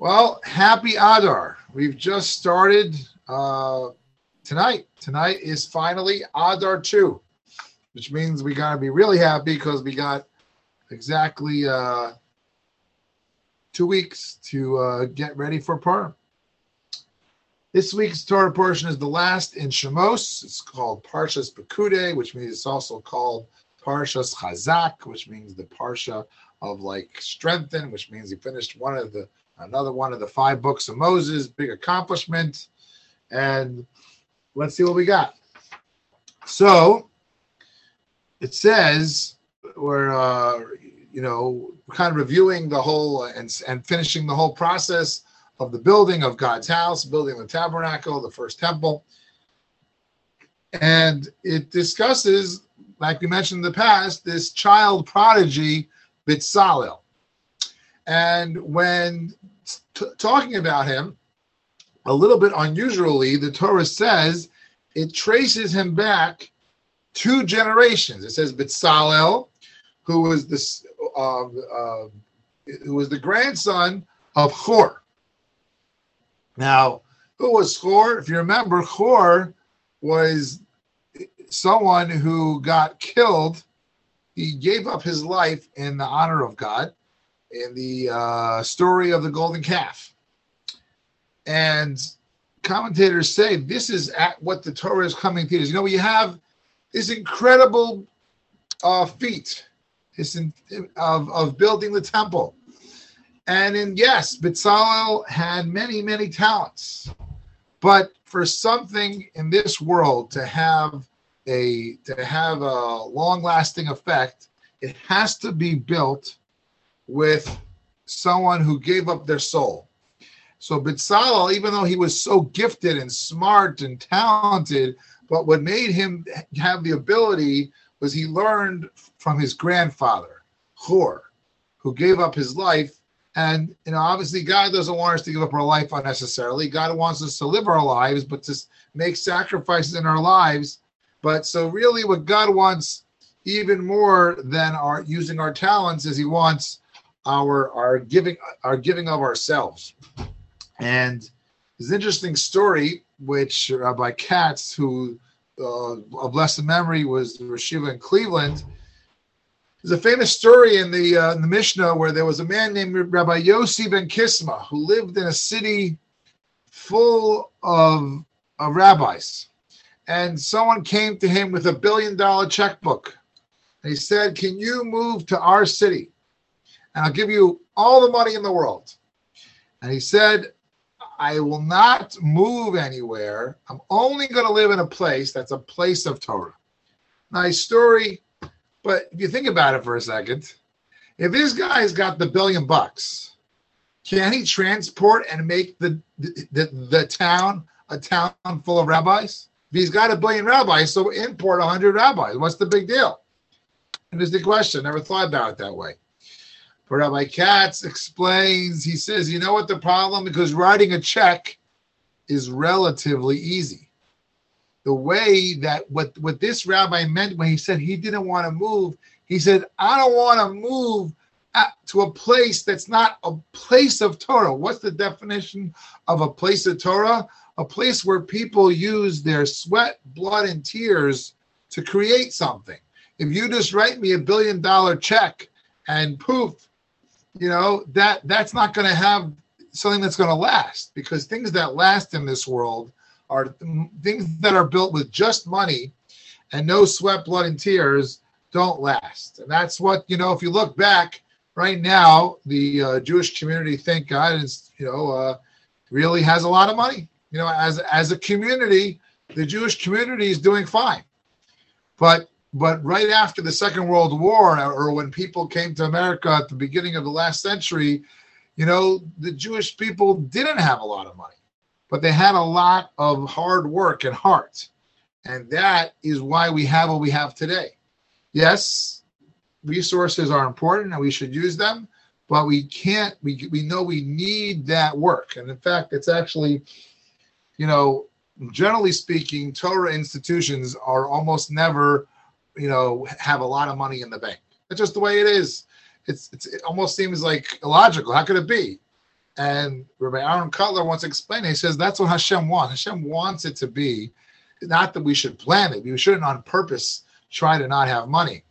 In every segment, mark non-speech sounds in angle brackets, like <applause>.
Well, happy Adar. We've just started uh, tonight. Tonight is finally Adar 2, which means we got to be really happy because we got exactly uh, two weeks to uh, get ready for Purim. This week's Torah portion is the last in Shemos. It's called Parshas Pekude, which means it's also called Parshas Chazak, which means the Parsha of like strengthen, which means he finished one of the another one of the five books of Moses, big accomplishment. And let's see what we got. So it says we're uh, you know kind of reviewing the whole and and finishing the whole process of the building of God's house, building the tabernacle, the first temple. And it discusses, like we mentioned in the past, this child prodigy, Bitzalel. And when t- talking about him, a little bit unusually, the Torah says it traces him back two generations. It says Bitzalel, who was this, uh, uh, who was the grandson of Hor. Now, who was Hor? If you remember, Hor was someone who got killed. He gave up his life in the honor of God in the uh, story of the golden calf. And commentators say this is at what the Torah is coming to. You know, we have this incredible uh, feat this in, of, of building the temple. And in yes, Bezalel had many, many talents. But for something in this world to have a to have a long-lasting effect, it has to be built with someone who gave up their soul. So Bezalel, even though he was so gifted and smart and talented, but what made him have the ability was he learned from his grandfather, Hor, who gave up his life. And you know, obviously, God doesn't want us to give up our life unnecessarily. God wants us to live our lives, but to make sacrifices in our lives. But so, really, what God wants even more than our using our talents is He wants our our giving our giving of ourselves. And there's an interesting story which Rabbi Katz, who uh, of blessed memory was the Rashiva in Cleveland. There's a famous story in the uh, in the Mishnah where there was a man named Rabbi Yossi ben Kisma who lived in a city full of, of rabbis, and someone came to him with a billion dollar checkbook. He said, "Can you move to our city?" and I'll give you all the money in the world. And he said, I will not move anywhere. I'm only going to live in a place that's a place of Torah. Nice story, but if you think about it for a second, if this guy's got the billion bucks, can he transport and make the the, the, the town a town full of rabbis? He's got a billion rabbis, so import a hundred rabbis. What's the big deal? And there's the question. Never thought about it that way. But Rabbi Katz explains, he says, you know what the problem? Because writing a check is relatively easy. The way that what, what this rabbi meant when he said he didn't want to move, he said, I don't want to move to a place that's not a place of Torah. What's the definition of a place of Torah? A place where people use their sweat, blood, and tears to create something. If you just write me a billion dollar check and poof, you know that that's not going to have something that's going to last because things that last in this world are things that are built with just money and no sweat blood and tears don't last and that's what you know if you look back right now the uh, jewish community thank god is you know uh, really has a lot of money you know as as a community the jewish community is doing fine but but right after the Second World War, or when people came to America at the beginning of the last century, you know, the Jewish people didn't have a lot of money, but they had a lot of hard work and heart. And that is why we have what we have today. Yes, resources are important and we should use them, but we can't, we, we know we need that work. And in fact, it's actually, you know, generally speaking, Torah institutions are almost never you know, have a lot of money in the bank. That's just the way it is. It's, it's it almost seems like illogical. How could it be? And Rabbi Aaron Kotler once explained, he says that's what Hashem wants. Hashem wants it to be not that we should plan it. We shouldn't on purpose try to not have money.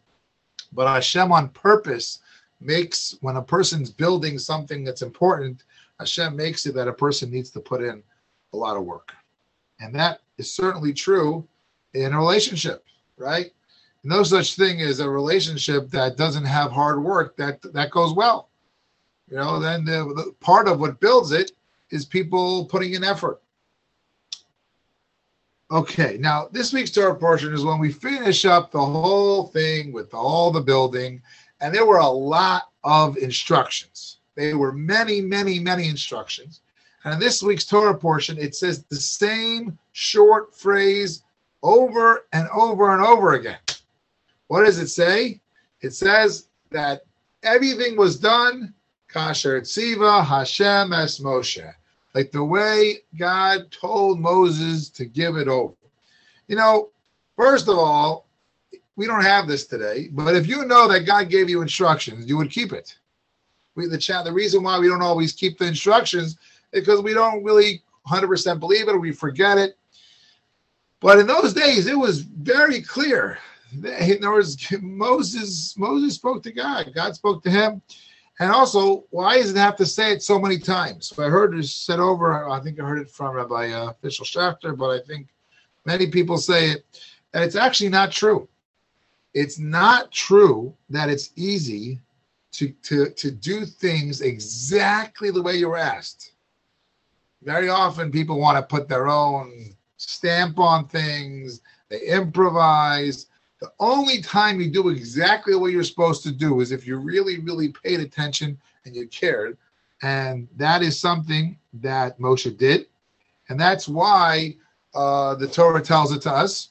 But Hashem on purpose makes when a person's building something that's important, Hashem makes it that a person needs to put in a lot of work. And that is certainly true in a relationship, right? No such thing as a relationship that doesn't have hard work that that goes well. You know, then the, the part of what builds it is people putting in effort. Okay, now this week's Torah portion is when we finish up the whole thing with all the building, and there were a lot of instructions. There were many, many, many instructions. And in this week's Torah portion, it says the same short phrase over and over and over again. What does it say? It says that everything was done, kasher tziva Hashem es Moshe like the way God told Moses to give it over. You know, first of all, we don't have this today, but if you know that God gave you instructions, you would keep it. We the chat the reason why we don't always keep the instructions is because we don't really 100% believe it or we forget it. But in those days, it was very clear. There was <laughs> Moses. Moses spoke to God. God spoke to him and also, why does it have to say it so many times? I heard it said over, I think I heard it from Rabbi uh, Fishel Schachter, but I think many people say it, and it's actually not true. It's not true that it's easy to, to, to do things exactly the way you were asked. Very often, people want to put their own stamp on things, they improvise, the only time you do exactly what you're supposed to do is if you really, really paid attention and you cared. And that is something that Moshe did. And that's why uh, the Torah tells it to us.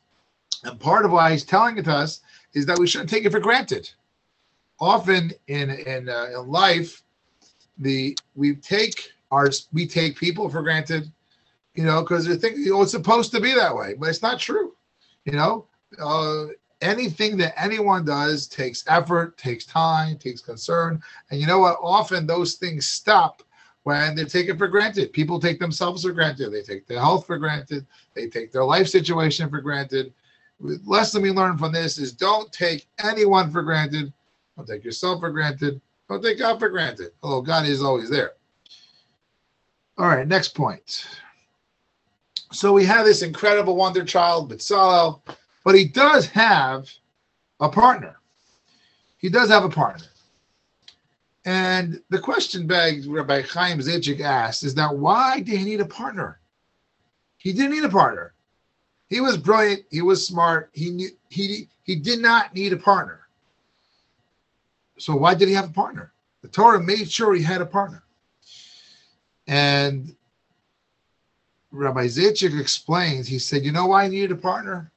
And part of why he's telling it to us is that we shouldn't take it for granted. Often in in, uh, in life, the we take our we take people for granted, you know, because they think know it's supposed to be that way, but it's not true. You know, uh, anything that anyone does takes effort, takes time, takes concern. And you know what? Often those things stop when they're taken for granted. People take themselves for granted. They take their health for granted. They take their life situation for granted. The lesson we learn from this is don't take anyone for granted. Don't take yourself for granted. Don't take God for granted. Although God is always there. All right, next point. So we have this incredible wonder child, Bezalel but he does have a partner. He does have a partner. And the question Rabbi Chaim Zaitchik asked, is that why did he need a partner? He didn't need a partner. He was brilliant. He was smart. He knew, he he did not need a partner. So why did he have a partner? The Torah made sure he had a partner. And Rabbi Zaitchik explains, he said, you know why he needed a partner?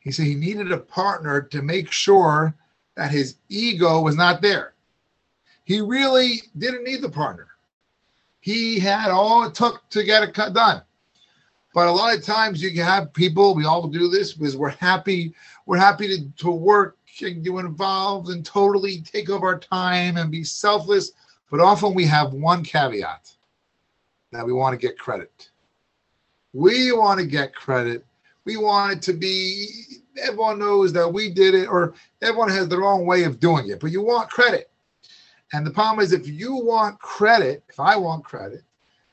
He said he needed a partner to make sure that his ego was not there. He really didn't need the partner. He had all it took to get it cut done. But a lot of times you can have people, we all do this because we're happy, we're happy to, to work and get involved and totally take over our time and be selfless. But often we have one caveat that we want to get credit. We want to get credit we want it to be everyone knows that we did it or everyone has their own way of doing it but you want credit. And the problem is if you want credit if i want credit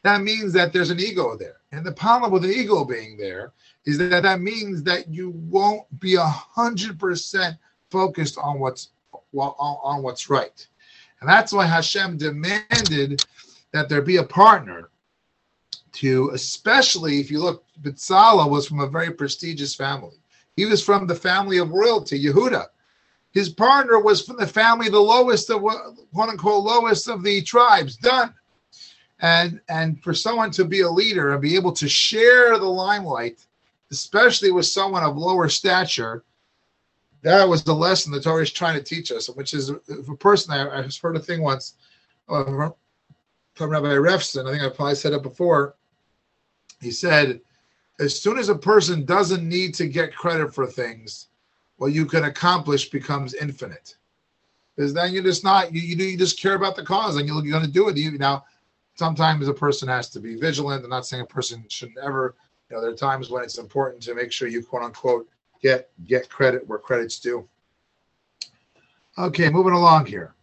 that means that there's an ego there. And the problem with the ego being there is that that means that you won't be a hundred percent focused on what's on, on what's right. And that's why hashem demanded that there be a partner to, especially if you look, Bitzala was from a very prestigious family. He was from the family of royalty, Yehuda. His partner was from the family, the lowest of quote unquote lowest of the tribes, Dan. And and for someone to be a leader and be able to share the limelight, especially with someone of lower stature, that was the lesson the Torah is trying to teach us, which is a person I, I heard a thing once uh, from Rabbi Refson, I think I probably said it before he said, as soon as a person doesn't need to get credit for things, what you can accomplish becomes infinite. Because then you're just not you, you you just care about the cause and you're, going to do it. You now sometimes a person has to be vigilant. I'm not saying a person should never. You know, there are times when it's important to make sure you quote unquote get get credit where credit's due. Okay, moving along here.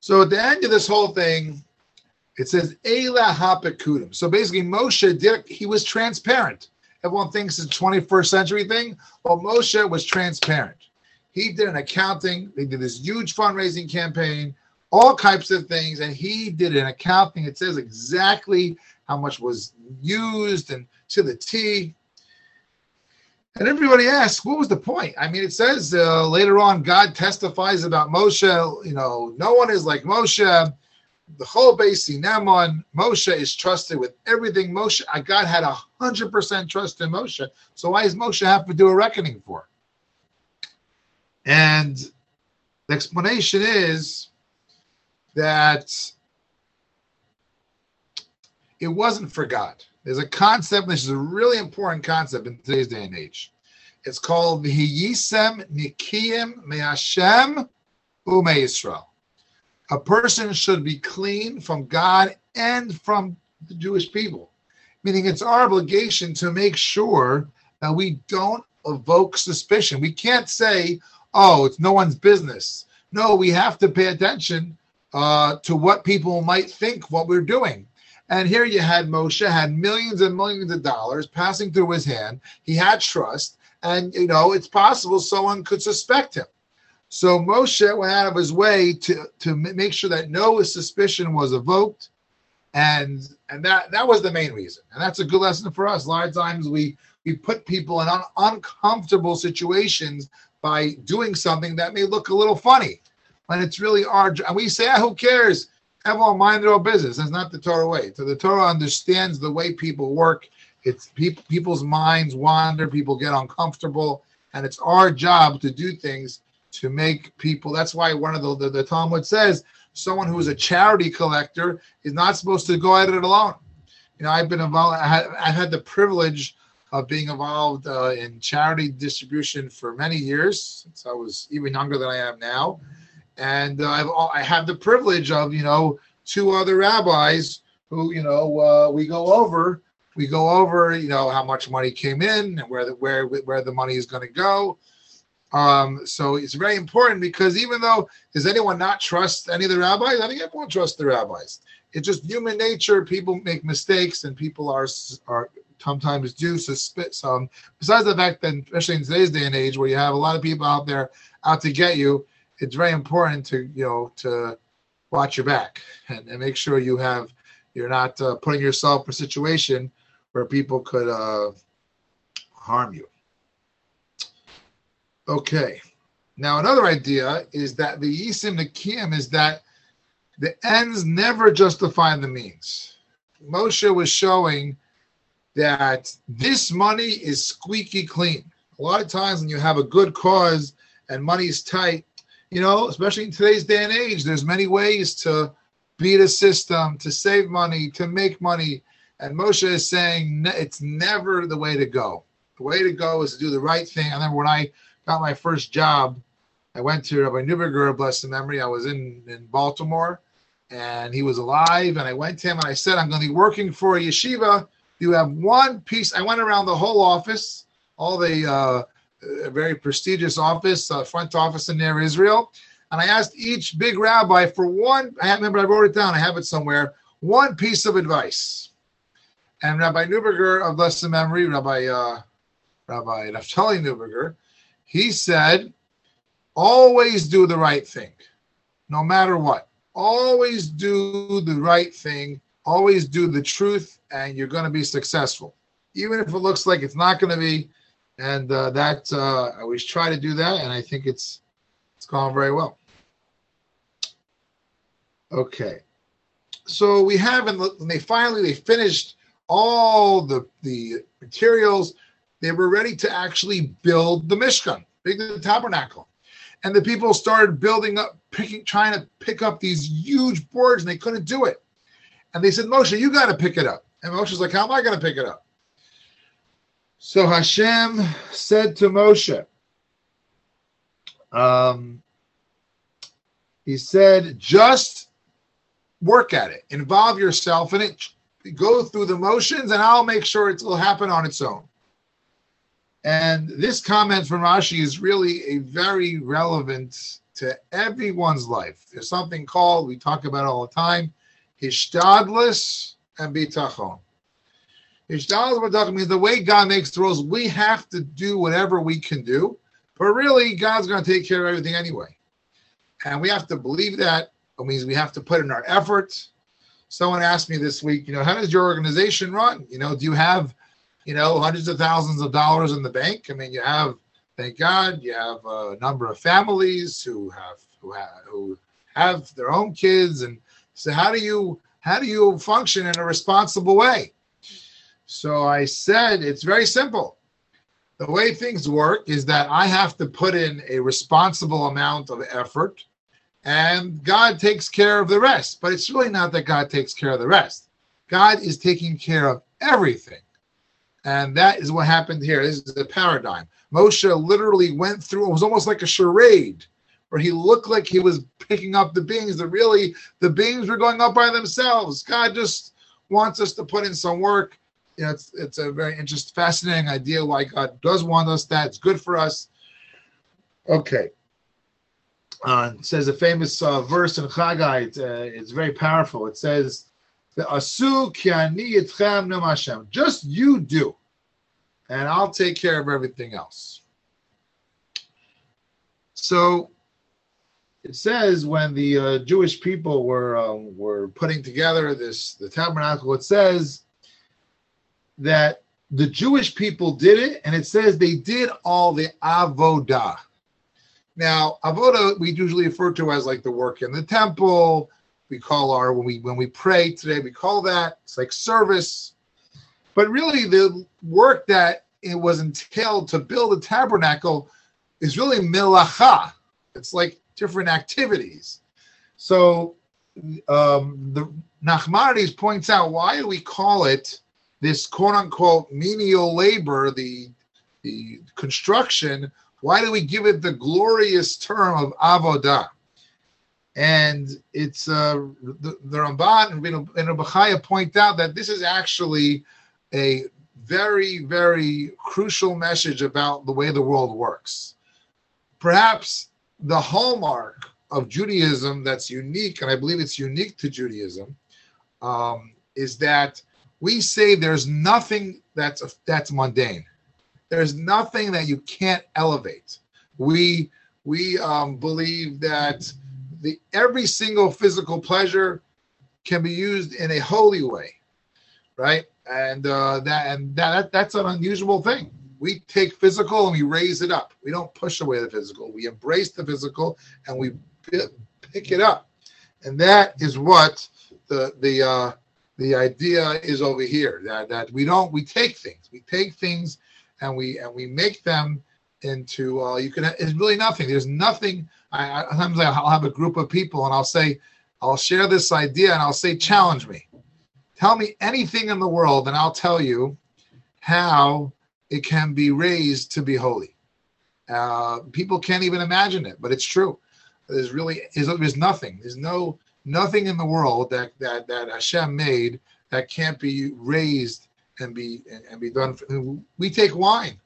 So at the end of this whole thing, it says Ela Hapekudim. So basically, Moshe did he was transparent. Everyone thinks it's a 21st century thing. Well, Moshe was transparent. He did an accounting, they did this huge fundraising campaign, all types of things, and he did an accounting. It says exactly how much was used and to the T. And everybody asks, what was the point? I mean, it says uh, later on, God testifies about Moshe. You know, no one is like Moshe. The whole base Neman, Moshe is trusted with everything. Moshe, uh, God had a hundred percent trust in Moshe. So why does Moshe have to do a reckoning for? And the explanation is that it wasn't for God. There's a concept, this is a really important concept in today's day and age. It's called V'hiyisem Nikiyim Me'ashem Ume Yisrael. A person should be clean from God and from the Jewish people, meaning it's our obligation to make sure that we don't evoke suspicion. We can't say, oh, it's no one's business. No, we have to pay attention uh, to what people might think what we're doing. And here you had Moshe had millions and millions of dollars passing through his hand. He had trust, and you know it's possible someone could suspect him. So Moshe went out of his way to to make sure that no suspicion was evoked, and and that that was the main reason. And that's a good lesson for us. A lot of times we we put people in un, uncomfortable situations by doing something that may look a little funny, when it's really our. Job. And we say, ah, who cares? everyone mind their own business. That's not the Torah way. So the Torah understands the way people work. It's people people's minds wander, people get uncomfortable, and it's our job to do things to make people. That's why one of the the, the Talmud says someone who is a charity collector is not supposed to go at it alone. You know, I've been involved. I had, I've had the privilege of being involved uh, in charity distribution for many years since I was even younger than I am now and uh, I've I have the privilege of you know two other rabbis who you know uh, we go over we go over you know how much money came in and where the where where the money is going to go. Um, so it's very important because even though does anyone not trust any of the rabbis? I think everyone trusts the rabbis. It's just human nature. People make mistakes, and people are are sometimes do suspect some. Besides the fact that, especially in today's day and age, where you have a lot of people out there out to get you, it's very important to you know to watch your back and, and make sure you have you're not uh, putting yourself in a situation where people could uh, harm you. Okay. Now another idea is that the Yisim Nakim is that the ends never justify the means. Moshe was showing that this money is squeaky clean. A lot of times when you have a good cause and money is tight, you know, especially in today's day and age, there's many ways to beat a system, to save money, to make money. And Moshe is saying it's never the way to go. The way to go is to do the right thing. I remember when I got my first job, I went to Rabbi Neuberger, bless the memory. I was in, in Baltimore and he was alive. And I went to him and I said, I'm going to be working for a yeshiva. You have one piece. I went around the whole office, all the uh, very prestigious office, uh, front office in Ner Israel. And I asked each big rabbi for one, I remember I wrote it down, I have it somewhere, one piece of advice. And Rabbi Neuberger of blessed memory, Rabbi uh, Rabbi Naftali Neuberger, he said, always do the right thing, no matter what. Always do the right thing, always do the truth, and you're going to be successful. Even if it looks like it's not going to be, and uh, that uh, I always try to do that, and I think it's it's gone very well. Okay, so we have, and they finally they finished all the the materials. They were ready to actually build the Mishkan, big the tabernacle, and the people started building up, picking, trying to pick up these huge boards, and they couldn't do it. And they said, Moshe, you got to pick it up. And Moshe's like, How am I going to pick it up? So Hashem said to Moshe, Um, he said, just work at it, involve yourself in it, go through the motions, and I'll make sure it will happen on its own. And this comment from Rashi is really a very relevant to everyone's life. There's something called, we talk about all the time, hishtadlis and bitachon. Hishtadlis bitachon means the way God makes the rules, we have to do whatever we can do, but really God's going to take care of everything anyway. And we have to believe that. It means we have to put in our effort. Someone asked me this week, you know, how does your organization run? You know, do you have you know, hundreds of thousands of dollars in the bank. I mean, you have, thank God, you have a number of families who have who have who have their own kids, and so how do you how do you function in a responsible way? So I said it's very simple. The way things work is that I have to put in a responsible amount of effort and God takes care of the rest. But it's really not that God takes care of the rest. God is taking care of everything. And that is what happened here. This is the paradigm. Moshe literally went through, it was almost like a charade where he looked like he was picking up the beings, that really the beings were going up by themselves. God just wants us to put in some work. You know, it's, it's a very interesting, fascinating idea why God does want us that. It's good for us. Okay. Uh, it says a famous uh, verse in Chagai. It's, uh, it's very powerful. It says, Just you do, and I'll take care of everything else. So it says when the uh, Jewish people were um, were putting together this the tabernacle, it says that the Jewish people did it, and it says they did all the avodah. Now, avodah we usually refer to as like the work in the temple, we call our when we when we pray today we call that it's like service. But really the work that it was entailed to build a tabernacle is really milacha it's like different activities. So um, the Nachmanides points out why do we call it this quote unquote menial labor the the construction. Why do we give it the glorious term of avodah and it's uh, the, the Ramban and Rabbi point out that this is actually a very, very crucial message about the way the world works. Perhaps the hallmark of Judaism that's unique, and I believe it's unique to Judaism, um, is that we say there's nothing that's that's mundane. There's nothing that you can't elevate. We we um, believe that the every single physical pleasure can be used in a holy way, right? And uh, that and that that's an unusual thing. We take physical and we raise it up. We don't push away the physical. We embrace the physical and we pick it up, and that is what the the uh, the idea is over here. That that we don't we take things. We take things and we and we make them into uh, you can it's really nothing. There's nothing I, I sometimes i'll have a group of people and i'll say i'll share this idea and i'll say challenge me. Tell me anything in the world and i'll tell you how it can be raised to be holy. Uh, people can't even imagine it but it's true. There's really there's nothing. There's no nothing in the world that that that hashem made that can't be raised and be and be done. We take wine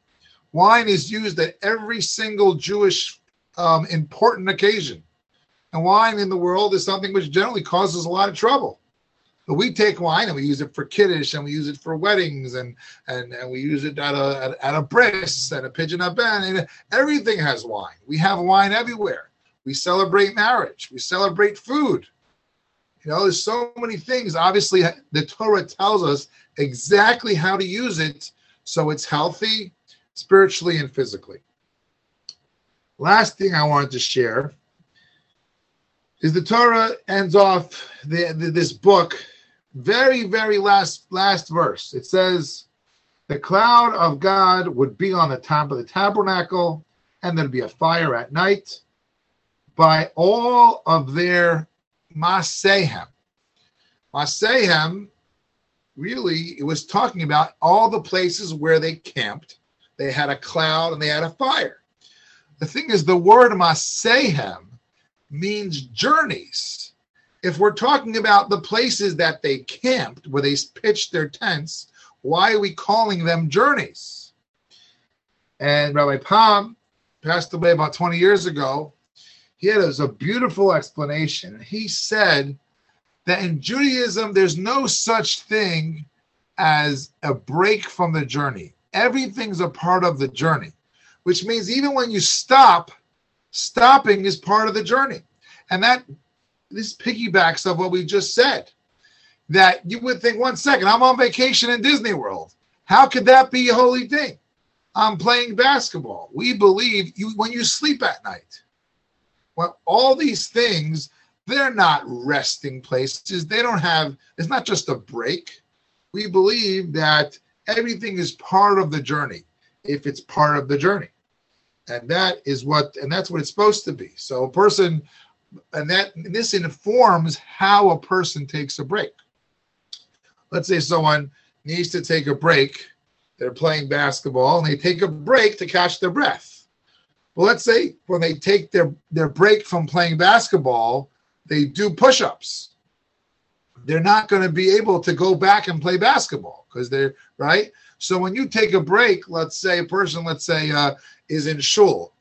Wine is used at every single Jewish um, important occasion. And wine in the world is something which generally causes a lot of trouble. But we take wine and we use it for kiddush and we use it for weddings and and, and we use it at a at, a bris and a pidyon haben and everything has wine. We have wine everywhere. We celebrate marriage. We celebrate food. You know, there's so many things. Obviously, the Torah tells us exactly how to use it so it's healthy spiritually and physically. Last thing I wanted to share is the Torah ends off the, the, this book, very, very last last verse. It says, "The cloud of God would be on the top of the tabernacle, and there'd be a fire at night." By all of their masehem, masehem, really, it was talking about all the places where they camped they had a cloud and they had a fire. The thing is, the word masehem means journeys. If we're talking about the places that they camped, where they pitched their tents, why are we calling them journeys? And Rabbi Pam passed away about 20 years ago. He had a, a beautiful explanation. He said that in Judaism, there's no such thing as a break from the journey. Everything's a part of the journey, which means even when you stop, stopping is part of the journey. And that this piggybacks of what we just said. That you would think, one second, I'm on vacation in Disney World. How could that be a holy thing? I'm playing basketball. We believe you when you sleep at night. Well, all these things, they're not resting places. They don't have, it's not just a break. We believe that everything is part of the journey if it's part of the journey. And that is what, and that's what it's supposed to be. So a person, and that and this informs how a person takes a break. Let's say someone needs to take a break. They're playing basketball and they take a break to catch their breath. Well, let's say when they take their, their break from playing basketball, they do push ups. They're not going to be able to go back and play basketball because they're right. So when you take a break, let's say a person, let's say, uh, is in shul,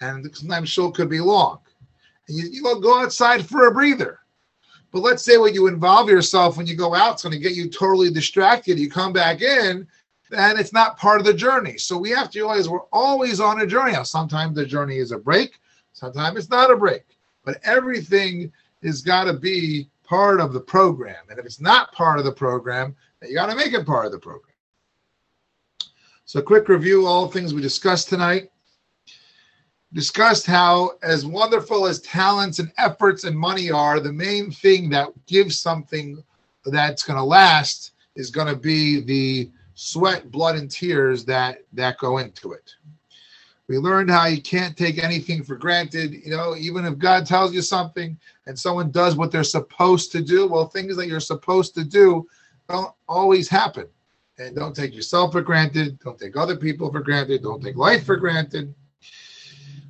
and sometimes shul could be long, and you, you go outside for a breather. But let's say when you involve yourself when you go out, it's going to get you totally distracted. You come back in, and it's not part of the journey. So we have to realize we're always on a journey. Now, sometimes the journey is a break, sometimes it's not a break, but everything has got to be part of the program. And if it's not part of the program, you got to make it part of the program. So, quick review all things we discussed tonight. Discussed how, as wonderful as talents and efforts and money are, the main thing that gives something that's going to last is going to be the sweat, blood, and tears that that go into it. We learned how you can't take anything for granted. You know, even if God tells you something and someone does what they're supposed to do, well, things that you're supposed to do don't always happen. And don't take yourself for granted. Don't take other people for granted. Don't take life for granted.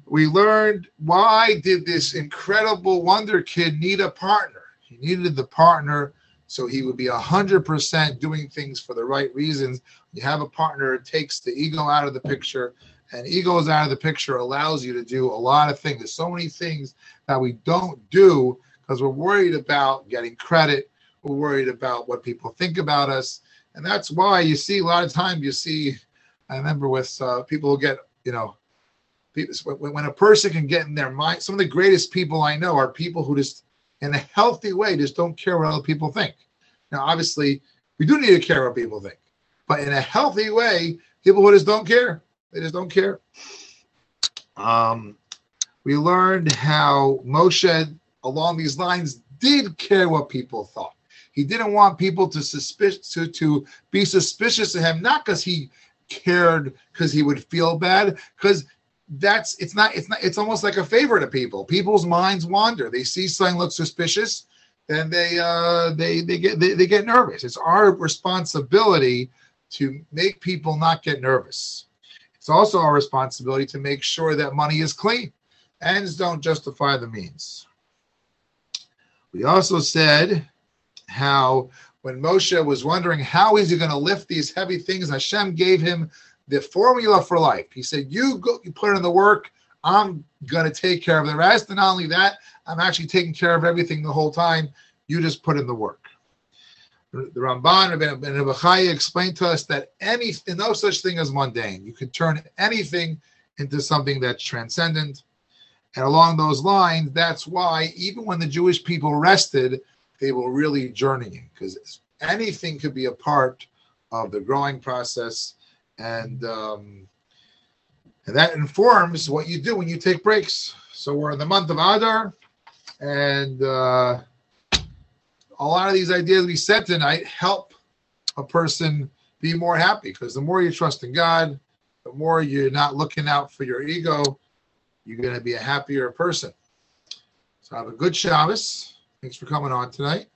We learned why did this incredible wonder kid need a partner? He needed the partner so he would be 100% doing things for the right reasons. You have a partner, it takes the ego out of the picture, and ego is out of the picture allows you to do a lot of things. There's so many things that we don't do because we're worried about getting credit. We're worried about what people think about us. And that's why you see a lot of times you see, I remember with uh, people who get, you know, people, when a person can get in their mind, some of the greatest people I know are people who just, in a healthy way, just don't care what other people think. Now, obviously, we do need to care what people think, but in a healthy way, people who just don't care. They just don't care. Um, we learned how Moshe, along these lines, did care what people thought. He didn't want people to suspicious to, to be suspicious of him, not because he cared because he would feel bad, because that's it's not it's not it's almost like a favor to people. People's minds wander. They see something looks suspicious, then they uh they they get they, they get nervous. It's our responsibility to make people not get nervous. It's also our responsibility to make sure that money is clean. Ends don't justify the means. We also said how when Moshe was wondering how is he going to lift these heavy things, Hashem gave him the formula for life. He said, "You go, you put in the work. I'm going to take care of the rest, and not only that, I'm actually taking care of everything the whole time. You just put in the work." The Ramban and Abachai explained to us that any no such thing as mundane. You can turn anything into something that's transcendent. And along those lines, that's why even when the Jewish people rested, they were really journeying because anything could be a part of the growing process, and um, and that informs what you do when you take breaks. So we're in the month of Adar, and uh, a lot of these ideas we said tonight help a person be more happy because the more you trust in God, the more you're not looking out for your ego, you're going to be a happier person. So have a good Shabbos. Thanks for coming on tonight.